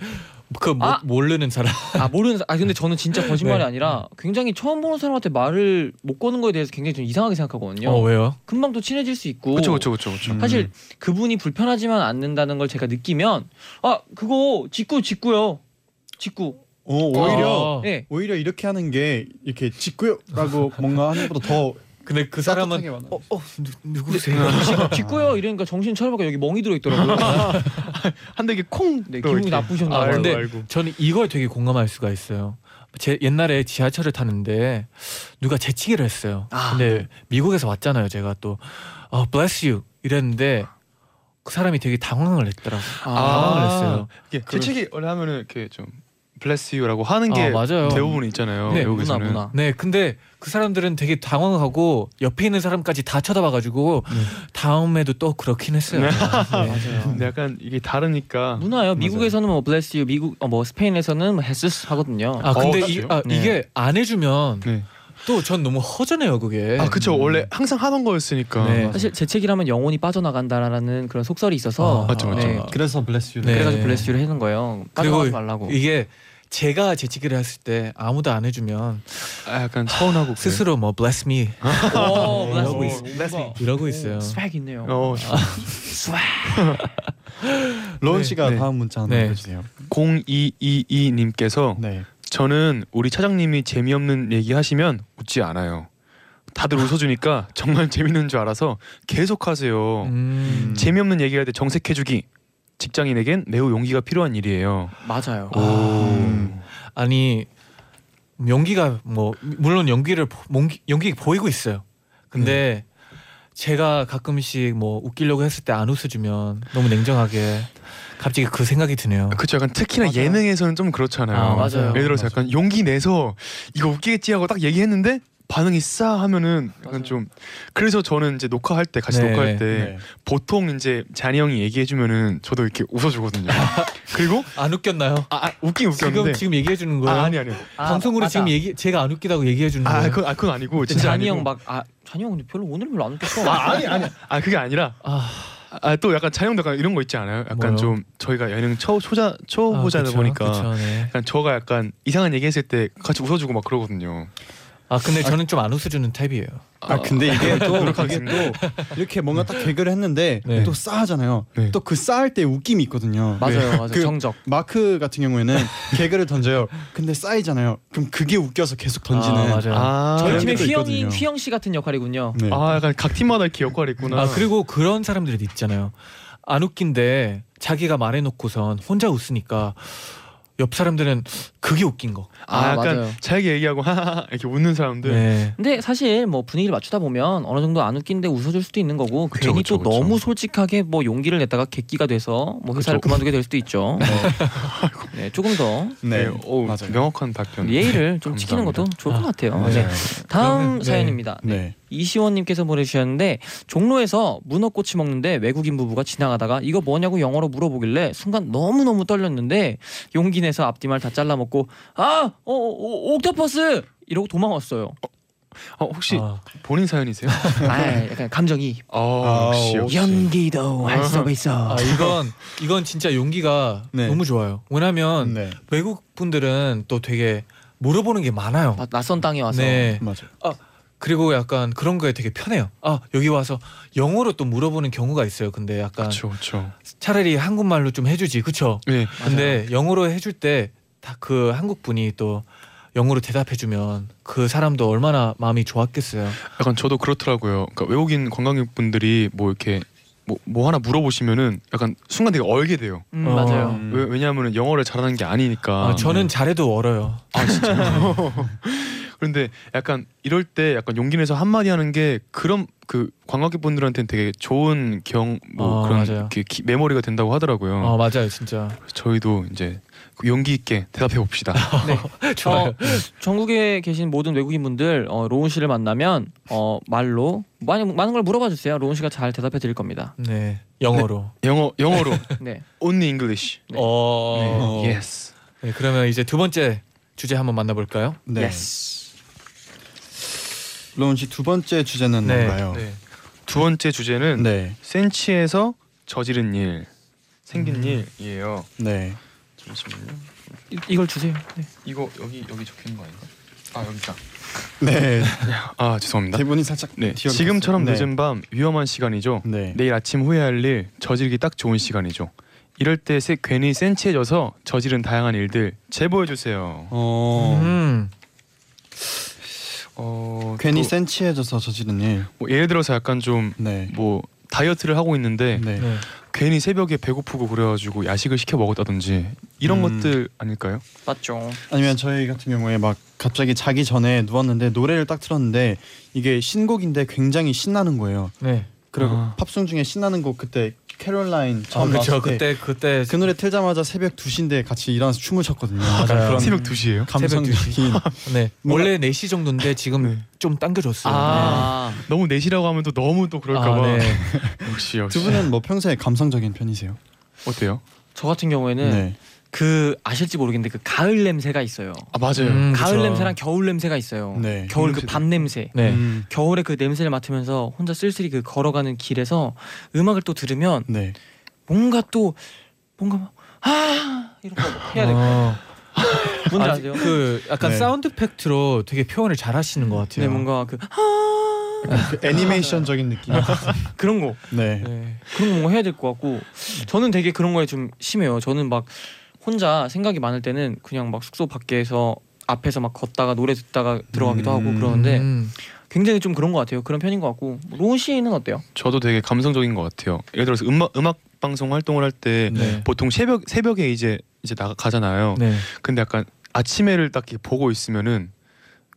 그 모, 아! 모르는 사람. 아 모르는 사- 아 근데 저는 진짜 거짓말이 네. 아니라 굉장히 처음 보는 사람한테 말을 못 거는 거에 대해서 굉장히 좀 이상하게 생각하거든요. 어 왜요? 금방 또 친해질 수 있고. 그렇죠 그렇죠 그렇죠 그렇죠. 음. 사실 그분이 불편하지만 않는다는 걸 제가 느끼면 아 그거 직구 직구요. 직구. 어, 오히려 아. 네. 오히려 이렇게 하는 게 이렇게 직구요라고 뭔가 하는 것보다 더 근데 그 사람은. 어, 어 누, 누구세요? 직- 직구요 이러니까 정신 차려보니까 여기 멍이 들어 있더라고요. 한 대기 콩. 네, 또 기분이. 나쁘셨나 아, 봐요. 근데 아이고. 저는 이걸 되게 공감할 수가 있어요. 제 옛날에 지하철을 타는데 누가 재치기를 했어요. 아. 근데 미국에서 왔잖아요. 제가 또 어, bless you 이랬는데 그 사람이 되게 당황을 했더라고 요. 아, 당황을 했어요. 이게 재채기 원래 하면은 이렇게 좀 bless you라고 하는 아, 게 맞아요. 대부분 있잖아요. 네, 문화 외국에서는. 문화. 네, 근데 그 사람들은 되게 당황하고 옆에 있는 사람까지 다 쳐다봐가지고 다음에도 또 그렇긴 했어요. 네. 네. 맞아요. 근데 약간 이게 다르니까 문화요. 미국에서는 뭐 bless you, 미국 어, 뭐 스페인에서는 뭐 헤스스 하거든요. 아 근데 어, 이, 진짜요? 아, 네. 이게 안 해주면 네. 또전 너무 허전해요 그게. 아 그쵸 원래 항상 하던 거였으니까. 네. 사실 재채기라면 영혼이 빠져나간다라는 그런 속설이 있어서 아, 맞죠, 맞죠. 네. 그래서 bless you를 네. 그래가지고 bless you를 해는 거예요. 빠져나가지 말라고. 이게 제가 재치기를 했을 때 아무도 안 해주면 아, 약간 서운하고. 스스로 뭐 bless me 오, bless 이러고. 있-. 이러고 있어요. swag 있네요. 어, 로운 네. 씨가 네. 다음 문자 하나 네. 읽어주세요. 0222님께서 네. 저는 우리 차장님이 재미없는 얘기 하시면 웃지 않아요. 다들 웃어주니까 정말 재밌는 줄 알아서 계속 하세요. 음. 재미없는 얘기할 때 정색해주기 직장인에겐 매우 용기가 필요한 일이에요. 맞아요. 오. 음. 아니 연기가 뭐 물론 연기를 보- 몽기- 연기 보이고 있어요. 근데 제가 가끔씩 뭐 웃기려고 했을 때 안 웃어주면 너무 냉정하게 갑자기 그 생각이 드네요. 그쵸 약간 특히나 맞아요. 예능에서는 좀 그렇잖아요. 아, 맞아요. 예를 들어서 약간 용기 내서 이거 웃기겠지 하고 딱 얘기했는데 반응이 싸 하면은 약간 맞아요. 좀 그래서 저는 이제 녹화할 때 같이 네. 녹화할 때 네. 보통 이제 잔이 형이 얘기해 주면은 저도 이렇게 웃어주거든요. 그리고 안 웃겼나요? 아, 아 웃긴 지금 웃겼는데 지금 얘기해 주는 거예요? 아, 아니 아니요. 방송으로 지금 얘기 제가 안 웃기다고 얘기해 주는 거예요? 아 그건 아 그건 아니고 진짜 잔이 아니고. 형막 아 잔이 형 근데 별로 오늘 별로 안 웃겼어. 아 아니 아니 아 그게 아니라 아, 아 또 약간 잔이 형도 약간 이런 거 있지 않아요? 약간 뭐요? 좀 저희가 예능 초 초자 초보자다 그쵸, 보니까 그쵸, 네. 약간 저가 약간 이상한 얘기 했을 때 같이 웃어주고 막 그러거든요. 아 근데 저는 좀 안 웃어주는 타입이에요. 아 근데 이게 또 이게 노력하겠습니다. 또 이렇게 뭔가 딱 개그를 했는데 네. 또 싸하잖아요. 네. 또 그 싸할 때 웃김이 있거든요. 맞아요, 맞아요. 그- 정적. 마크 같은 경우에는 개그를 던져요. 근데 싸이잖아요. 그럼 그게 웃겨서 계속 던지는. 아, 맞아요. 아, 저희 그런 또 휘영이 있거든요. 휘영 씨 같은 역할이군요. 네. 아 약간 각 팀마다 이렇게 역할이 있구나. 아 그리고 그런 사람들이 있잖아요. 안 웃긴데 자기가 말해놓고선 혼자 웃으니까 옆 사람들은 그게 웃긴 거. 아, 아, 약간 맞아요. 자기 얘기하고 하하하 이렇게 웃는 사람들. 네. 근데 사실 뭐 분위기를 맞추다 보면 어느 정도 안 웃긴데 웃어줄 수도 있는 거고 그쵸, 괜히 그쵸, 또 그쵸. 너무 솔직하게 뭐 용기를 냈다가 객기가 돼서 뭐 회사를 그쵸. 그만두게 될 수도 있죠. 네, 조금 더 네. 오, 맞아요. 명확한 답변. 예의를 좀 지키는 것도 감사합니다. 좋을 것 같아요. 맞아요. 네. 다음 그러면, 네. 사연입니다. 네. 이시원님께서 보내주셨는데 종로에서 문어꼬치 먹는데 외국인 부부가 지나가다가 이거 뭐냐고 영어로 물어보길래 순간 너무 너무 떨렸는데 용기 내서 앞뒤말 다 잘라 먹고 아, 어, 어, 옥토퍼스 이러고 도망왔어요. 어, 혹시 아, 본인 사연이세요? 아, 약간 감정이 어, 역시 아, 역시. 연기도 할 수 있어. 아 이건 이건 진짜 용기가 네. 너무 좋아요. 왜냐면 네. 외국 분들은 또 되게 물어보는 게 많아요. 나- 낯선 땅에 와서 네. 맞아요. 그리고 약간 그런 거에 되게 편해요. 아 여기 와서 영어로 또 물어보는 경우가 있어요. 근데 약간 그렇죠, 그렇죠. 차라리 한국말로 좀 해주지, 그쵸? 네, 근데 영어로 해줄 때 다 그 한국 분이 또 영어로 대답해주면 그 사람도 얼마나 마음이 좋았겠어요. 약간 저도 그렇더라고요. 그러니까 외국인 관광객분들이 뭐 이렇게 뭐, 뭐 하나 물어보시면은 약간 순간 되게 얼게 돼요. 음, 어. 맞아요. 음. 왜, 왜냐하면 영어를 잘하는 게 아니니까. 아, 저는 잘해도 얼어요. 아 진짜. 그런데 약간 이럴 때 약간 용기 내서 한마디 하는 게 그런 그 관광객분들한테는 되게 좋은 경뭐 아, 그런 맞아요. 기- 기- 메모리가 된다고 하더라고요. 아 맞아요, 진짜. 저희도 이제 그 용기 있게 대답해 봅시다. 좋아요. 어, 전국에 계신 모든 외국인 분들 어, 로운 씨를 만나면 어, 말로 많이 많은 걸 물어봐 주세요. 로운 씨가 잘 대답해 드릴 겁니다. 네, 영어로. 영어 영어로 네. only English. 네. 어. 네. Yes. 네, 그러면 이제 두 번째 주제 한번 만나볼까요? 네. Yes. 로운 씨두 번째 주제는 뭔가요? 네. 두 번째 주제는 네. 센치에서 저지른 일. 생긴 음. 일이에요. 네. 잠시만요. 이, 이걸 주세요. 네. 이거 여기 여기 적혀 있는 거 아닌가? 아 여기 있다. 네. 아 죄송합니다. 대본이 살짝 네. 지금처럼 네. 늦은 밤 위험한 시간이죠. 네. 내일 아침 후회할 일 저지르기 딱 좋은 시간이죠. 이럴 때 세, 괜히 센치해져서 저지른 다양한 일들 제보해 주세요. 어. 음. 어, 괜히 또 센치해져서 저지른 일. 뭐 예를 들어서 약간 좀 네. 뭐 다이어트를 하고 있는데 네. 네. 괜히 새벽에 배고프고 그래가지고 야식을 시켜 먹었다든지 이런 음. 것들 아닐까요? 맞죠. 아니면 저희 같은 경우에 막 갑자기 자기 전에 누웠는데 노래를 딱 틀었는데 이게 신곡인데 굉장히 신나는 거예요. 네. 그리고 아. 팝송 중에 신나는 곡 그때 캐롤라인 아, 처음 그렇죠. 나왔을 때 그때 그때 그 노래 틀자마자 새벽 2시인데 같이 일어나서 춤을 췄거든요. 맞아요. 그런 새벽 2시예요? 감성적인 네. 뭔가- 원래 4시 정도인데 지금 네. 좀 당겨줬어요. 아, 너무 내시라고 하면 또 너무 또 그럴까 아, 봐. 네. 역시 역시. 두 분은 뭐 평소에 감성적인 편이세요? 어때요? 저 같은 경우에는 네. 그 아실지 모르겠는데 그 가을 냄새가 있어요. 아 맞아요. 음, 가을 그쵸. 냄새랑 겨울 냄새가 있어요. 네. 겨울 그 밤 냄새. 네. 음, 겨울에 그 냄새를 맡으면서 혼자 쓸쓸히 그 걸어가는 길에서 음악을 또 들으면 네. 뭔가 또 뭔가 막, 아 이런 거 해야 같아요. 어. 뭔지 아, 아세요? 그 약간 네. 사운드 ефek트로 되게 표현을 잘 하시는 것 같아요. 네 뭔가 그 아, 그 애니메이션적인 느낌. 그런 거 네. 네. 그런 거 뭔가 해야 될 것 같고 저는 되게 그런 거에 좀 심해요. 저는 막 혼자 생각이 많을 때는 그냥 막 숙소 밖에서 앞에서 막 걷다가 노래 듣다가 들어가기도 하고 음. 그러는데 음. 굉장히 좀 그런 것 같아요. 그런 편인 것 같고 로운 씨는 어때요? 저도 되게 감성적인 것 같아요. 예를 들어서 음악 음악 방송 활동을 할 때 네. 보통 새벽 새벽에 이제 이제 나가 가잖아요. 네. 근데 약간 아침에를 딱 이렇게 보고 있으면은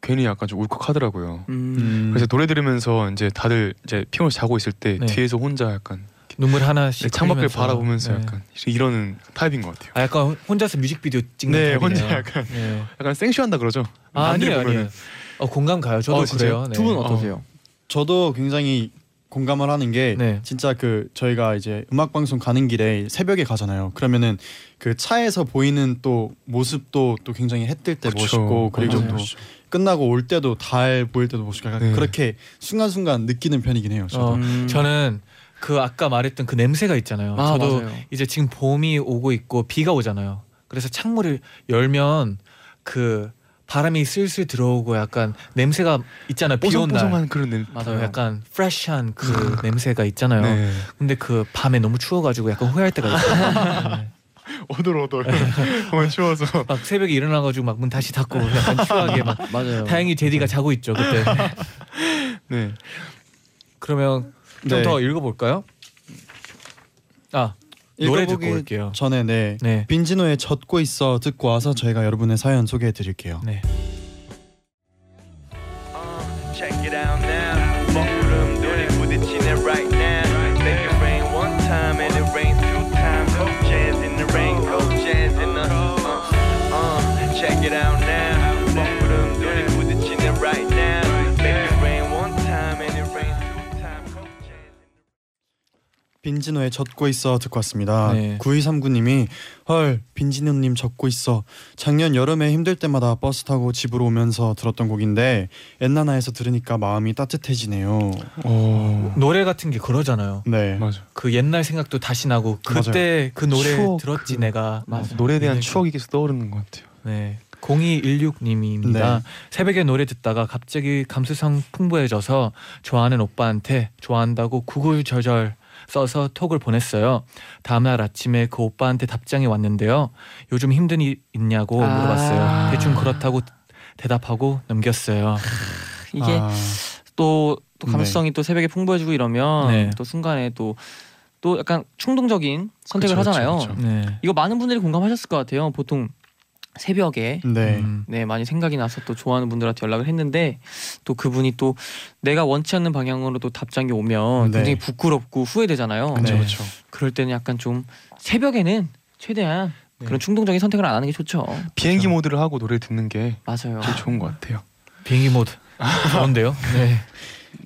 괜히 약간 좀 울컥하더라고요. 음. 음, 그래서 노래 들으면서 이제 다들 이제 피곤해서 자고 있을 때 네. 뒤에서 혼자 약간 눈물 하나씩 창밖을 흘리면서. 바라보면서 네. 약간 이러는 타입인 것 같아요. 아 약간 혼자서 뮤직비디오 찍는 네, 타입이네요. 혼자 약간 네. 약간 생쇼한다 그러죠. 아, 아니에요, 보면은. 아니에요. 어, 공감 가요. 저도 어? 그래요. 네. 두분 어떠세요? 저도 굉장히 공감을 하는 게 네. 진짜 그 저희가 이제 음악 방송 가는 길에 새벽에 가잖아요. 그러면은 그 차에서 보이는 또 모습도 또 굉장히 해 뜰때 그쵸. 멋있고 그리고 맞아요. 또 끝나고 올 때도 달 보일 때도 멋있고 약간 네. 그렇게 순간순간 느끼는 편이긴 해요. 저도. 어, 음. 저는 그 아까 말했던 그 냄새가 있잖아요. 아, 저도 맞아요. 이제 지금 봄이 오고 있고 비가 오잖아요. 그래서 창문을 열면 그 바람이 슬슬 들어오고 약간 냄새가 있잖아요. 비온 날. 뽀송뽀송한 그런 냄. 맞아요. 약간 프레시한 그 냄새가 있잖아요. 네. 근데 그 밤에 너무 추워가지고 약간 후회할 때가 있어요. 네. 오돌오돌. 정말 추워서. 막 새벽에 일어나가지고 막 문 다시 닫고 약간 추하게 막 맞아요. 다행히 제디가 자고 있죠 그때. 네. 그러면 좀 네. 더 읽어볼까요? 아 노래 듣고 올게요. 전에 네. 네. 빈지노의 젖고 있어 듣고 와서 저희가 여러분의 사연 소개해 드릴게요. 네. 빈지노의 젖고 있어 듣고 왔습니다. 네. 9239님이 헐 빈지노님 젖고 있어 작년 여름에 힘들 때마다 버스 타고 집으로 오면서 들었던 곡인데 엔나나에서 들으니까 마음이 따뜻해지네요. 오. 노래 같은 게 그러잖아요. 네. 맞아. 그 옛날 생각도 다시 나고 그때 그 노래 추억, 들었지 그- 내가. 맞아. 노래에 대한 네. 추억이 계속 떠오르는 것 같아요. 네. 0216님입니다. 네. 새벽에 노래 듣다가 갑자기 감수성 풍부해져서 좋아하는 오빠한테 좋아한다고 구글절절 써서 톡을 보냈어요. 다음날 아침에 그 오빠한테 답장이 왔는데요. 요즘 힘든 일 있냐고 아. 물어봤어요. 대충 그렇다고 대답하고 넘겼어요. 이게 아, 또, 또 네. 감수성이 또 새벽에 풍부해지고 이러면 네. 또 순간에 또또 약간 충동적인 선택을 그쵸, 그쵸, 하잖아요. 그쵸. 네. 이거 많은 분들이 공감하셨을 것 같아요. 보통 새벽에 네. 음. 네 많이 생각이 나서 또 좋아하는 분들한테 연락을 했는데 또 그분이 또 내가 원치 않는 방향으로 또 답장이 오면 네. 굉장히 부끄럽고 후회되잖아요. 네. 그쵸. 그럴 때는 약간 좀 새벽에는 최대한 네. 그런 충동적인 선택을 안 하는 게 좋죠. 비행기 그쵸. 모드를 하고 노래 듣는 게 맞아요. 제일 좋은 것 같아요. 비행기 모드 좋은데요? 네.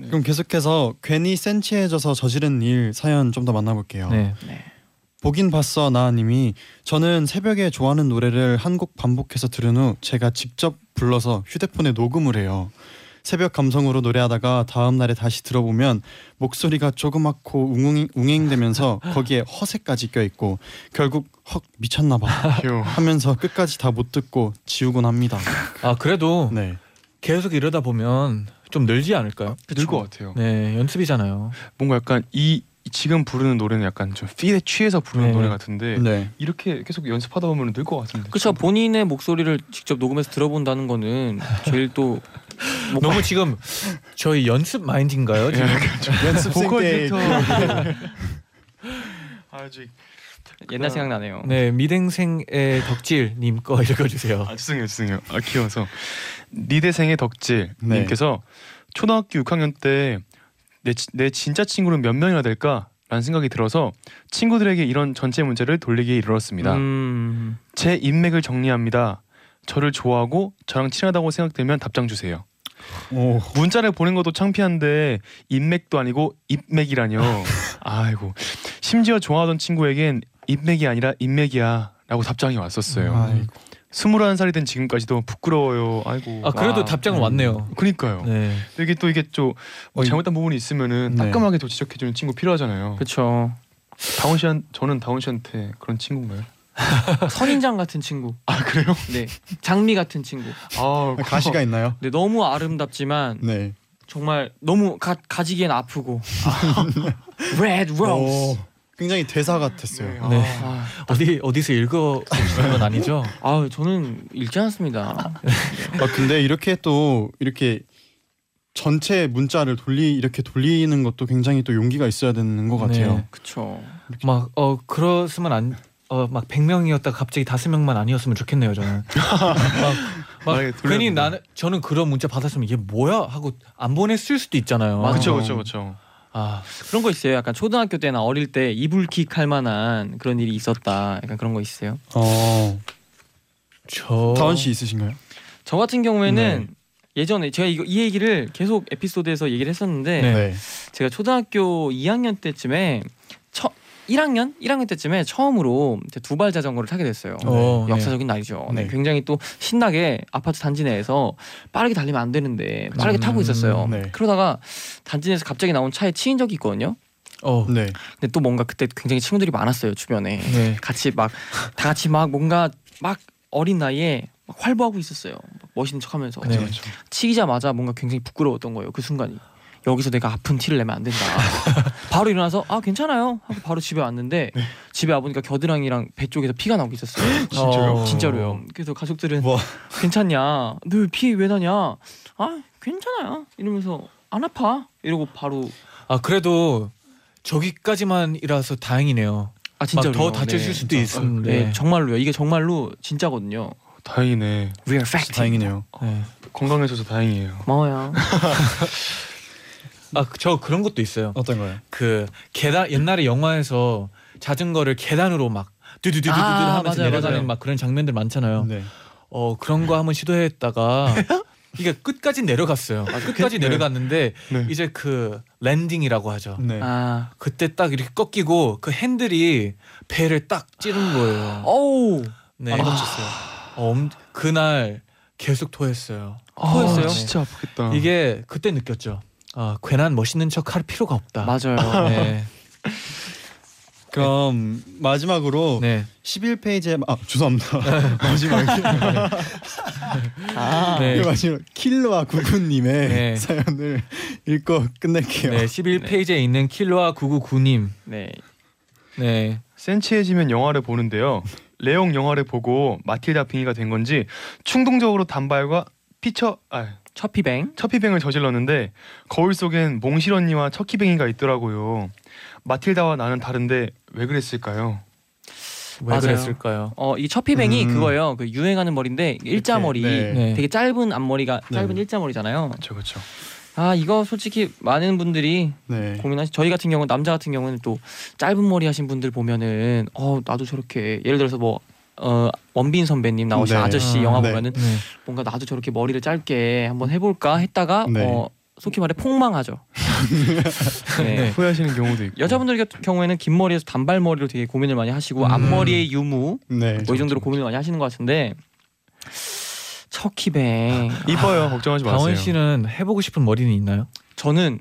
그럼 계속해서 괜히 센치해져서 저지른 일 사연 좀 더 만나볼게요. 네. 네. 보긴 봤어 나님이 저는 새벽에 좋아하는 노래를 한 곡 반복해서 들은 후 제가 직접 불러서 휴대폰에 녹음을 해요. 새벽 감성으로 노래하다가 다음 날에 다시 들어보면 목소리가 조그맣고 웅웅, 웅행되면서 거기에 허세까지 껴있고 결국 헉 미쳤나봐 귀여워. 하면서 끝까지 다 못 듣고 지우곤 합니다. 아 그래도 네. 계속 이러다 보면 좀 늘지 않을까요? 늘것 같아요. 네 연습이잖아요. 뭔가 약간 이 지금 부르는 노래는 약간 좀 필에 취해서 부르는 네. 노래 같은데 네. 이렇게 계속 연습하다 보면 늘 것 같은데. 그렇죠. 본인의 목소리를 직접 녹음해서 들어본다는 거는 제일 또 뭐, 너무 지금 저희 연습 마인드인가요? 지금? 연습생 보컬 때 캐릭터. 그- 아직 옛날 생각나네요. 네 미댕생의 덕질 님 거 읽어 주세요. 아 죄송해요 죄송해요. 아 귀여워서 니대생의 덕질 네. 님께서 초등학교 6학년 때 내 내 진짜 친구는 몇 명이나 될까? 라는 생각이 들어서 친구들에게 이런 전체 문제를 돌리기에 이르렀습니다. 음, 제 인맥을 정리합니다. 저를 좋아하고 저랑 친하다고 생각되면 답장 주세요. 오. 문자를 보낸 것도 창피한데 인맥도 아니고 입맥이라뇨. 아이고. 심지어 좋아하던 친구에겐 입맥이 아니라 인맥이야라고 답장이 왔었어요. 아이고. 스물한 살이 된 지금까지도 부끄러워요. 아이고. 아 그래도 아, 답장은 왔네요. 그니까요. 네. 이게 또 이게 좀 잘못된 부분이 있으면은 네. 따끔하게 또 지적해주는 친구 필요하잖아요. 그렇죠. 다운 씨한 저는 다운 씨한테 그런 친구인가요? 선인장 같은 친구. 아 그래요? 네. 장미 같은 친구. 아 가시가 있나요? 네, 너무 아름답지만 네. 정말 너무 가, 가지기엔 아프고. Red Rose. 오, 굉장히 대사 같았어요. 네. 아, 어디 어디서 읽어 보시는 건 아니죠? 아, 저는 읽지 않습니다. 아 근데 이렇게 또 이렇게 전체 문자를 돌리 이렇게 돌리는 것도 굉장히 또 용기가 있어야 되는 것 같아요. 네. 그렇죠. 막어 그렇으면 안. 어 막 100명이었다가 갑자기 다섯 명만 아니었으면 좋겠네요 저는 막, 막 만약에 돌려본다. 괜히 나는 저는 그런 문자 받았으면 이게 뭐야 하고 안 보냈을 수도 있잖아요. 그렇죠 그렇죠 그렇죠. 아 그런 거 있어요. 약간 초등학교 때나 어릴 때 이불킥 할 만한 그런 일이 있었다. 약간 그런 거 있어요. 어, 저 다원 씨 있으신가요? 저 같은 경우에는 네. 예전에 제가 이거 이 얘기를 계속 에피소드에서 얘기를 했었는데 네. 제가 초등학교 2학년 때쯤에 처 1학년 1학년 때쯤에 처음으로 두발 자전거를 타게 됐어요. 어, 네. 역사적인 날이죠. 네, 네. 굉장히 또 신나게 아파트 단지 내에서 빠르게 달리면 안 되는데 빠르게 음, 타고 있었어요. 네. 그러다가 단지 내에서 갑자기 나온 차에 치인 적이 있거든요. 어 네. 근데 또 뭔가 그때 굉장히 친구들이 많았어요 주변에. 네. 같이 막 다 같이 막 뭔가 막 어린 나이에 막 활보하고 있었어요. 막 멋있는 척하면서 네. 치기자마자 뭔가 굉장히 부끄러웠던 거예요. 그 순간이. 여기서 내가 아픈 티를 내면 안 된다. 바로 일어나서 아 괜찮아요 하고 바로 집에 왔는데 집에 와보니까 겨드랑이랑 배 쪽에서 피가 나오고 있었어요. 진짜요? 어. 진짜로요. 그래서 가족들은 와. 괜찮냐? 너왜피왜 나냐? 아 괜찮아요. 이러면서 안 아파. 이러고 바로 아 그래도 저기까지만이라서 다행이네요. 아 진짜로 막더 다치실 수도 있었는데. 네, 정말로요. 이게 정말로 진짜거든요. 다행이네. Real 진짜 fact. 다행이네요. 네. 건강해져서 다행이에요. 고마워요. 아저 그런 것도 있어요. 어떤 거요? 그 계단 옛날에 영화에서 자전거를 계단으로 막 두두두두두 아, 하면서 맞아요, 내려가는 맞아요. 막 그런 장면들 많잖아요. 네. 어 그런 거 한번 시도했다가 이게 끝까지 내려갔어요. 끝까지 네. 내려갔는데 네. 이제 그 랜딩이라고 하죠. 네. 아, 그때 딱 이렇게 꺾이고 그 핸들이 배를 딱 찌른 거예요. 어우, 네. 안 다쳤어요. 어, 엄- 그날 계속 토했어요. 토했어요? 아, 진짜 아프겠다. 이게 그때 느꼈죠. 아 괜한 멋있는 척 할 필요가 없다. 맞아요. 네. 그럼 마지막으로 네. 11페이지에 아 죄송합니다. 마지막에 아, 네. 그 마지막 킬러와 구구님의 네. 사연을 읽고 끝낼게요. 네, 11페이지에 있는 킬러와 999님. 네. 네. 센치해지면 영화를 보는데요. 레옹 영화를 보고 마틸다 빙의가 된 건지 충동적으로 단발과 피처 아 첫피뱅. 척피뱅을 저질렀는데 거울 속엔 몽실 언니와 척키뱅이가 있더라고요. 마틸다와 나는 다른데 왜 그랬을까요? 왜 맞아요. 그랬을까요? 어, 이 첫피뱅이 음. 그거예요. 그 유행하는 머리인데 일자 머리. 네. 네. 되게 짧은 앞머리가 짧은 네. 일자 머리잖아요. 그렇죠, 그렇죠. 아 이거 솔직히 많은 분들이 네. 고민하시. 저희 같은 경우는 남자 같은 경우는 또 짧은 머리 하신 분들 보면은 어 나도 저렇게 예를 들어서 뭐 어, 원빈 선배님 나오신 네. 아저씨 아, 영화 네. 보면은 네. 뭔가 나도 저렇게 머리를 짧게 한번 해볼까 했다가 네. 어, 속히 말해 폭망하죠. 네. 네. 후회하시는 경우도 있고. 여자분들 같은 경우에는 긴 머리에서 단발 머리로 되게 고민을 많이 하시고 음. 앞머리의 유무 네. 뭐 이 정도로 고민을 많이 하시는 것 같은데 서키뱅. 이뻐요. 걱정하지 마세요. 다원 씨는 해보고 싶은 머리는 있나요? 저는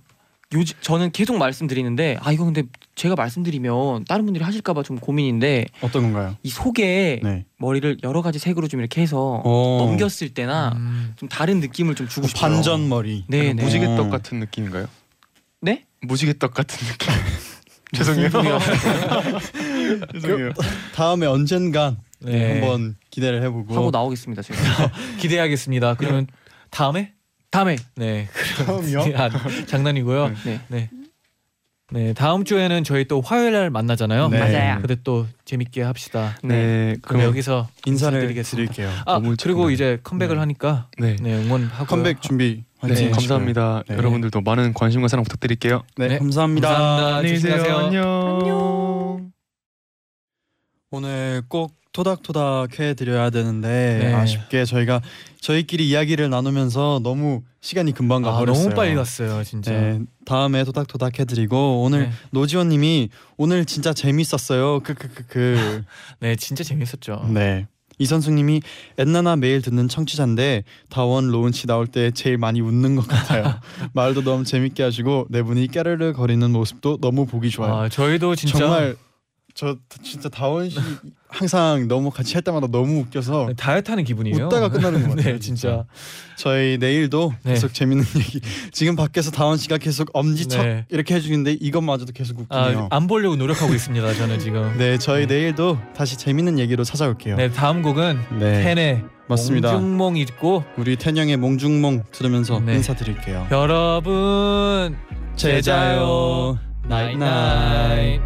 요즘 저는 계속 말씀드리는데 아 이거 근데 제가 말씀드리면 다른 분들이 하실까봐 좀 고민인데 어떤 건가요? 이 속에 네. 머리를 여러 가지 색으로 좀 이렇게 해서 어. 넘겼을 때나 음. 좀 다른 느낌을 좀 주고 싶어요. 반전 머리. 네, 네. 무지개떡 어. 같은 느낌인가요? 네? 무지개떡 같은 느낌. 죄송해요. 죄송해요. 다음에 언젠간 네. 한번 기대를 해보고 하고 나오겠습니다 제가. 기대하겠습니다. 그러면 다음에 다음에 네 다음이요? 아, 장난이고요. 네. 네. 네 다음 주에는 저희 또 화요일 날 만나잖아요. 네. 맞아요. 그때 또 재밌게 합시다. 네. 그럼 그럼 여기서 인사를 인사드리겠습니다. 드릴게요. 아 너무 그리고 좋구나. 이제 컴백을 네. 하니까 네. 네 응원하고 컴백 준비 네. 감사합니다. 네. 여러분들도 많은 관심과 사랑 부탁드릴게요. 네, 네, 감사합니다. 감사합니다. 안녕히 계세요. 안녕. 오늘 꼭 토닥토닥 해드려야 되는데 네. 아쉽게 저희가 저희끼리 이야기를 나누면서 너무 시간이 금방 아, 가버렸어요. 너무 빨리 갔어요 진짜. 네, 다음에 토닥토닥 해드리고 오늘 네. 노지원님이 오늘 진짜 재밌었어요. 크크크크. 네 진짜 재밌었죠. 네. 이선숙님이 엔나나 매일 듣는 청취자인데 다원 로운 씨 나올 때 제일 많이 웃는 것 같아요. 말도 너무 재밌게 하시고 네 분이 까르르 거리는 모습도 너무 보기 좋아요. 아 저희도 진짜 정말 저 진짜 다원 씨 항상 너무 같이 할 때마다 너무 웃겨서 네, 다이어트 하는 기분이에요. 웃다가 끝나는 것 같아요. 네 진짜. 저희 내일도 네. 계속 재밌는 얘기. 지금 밖에서 다원 씨가 계속 엄지척 네. 이렇게 해주는데 이것마저도 계속 웃기네요. 아, 안 보려고 노력하고 있습니다 저는 지금. 네, 저희 내일도 다시 재밌는 얘기로 찾아올게요. 네 다음 곡은 네, 텐의 맞습니다. 몽중몽 있고 우리 텐영의 몽중몽 들으면서 네. 인사드릴게요. 여러분 제자요. 나잇나잇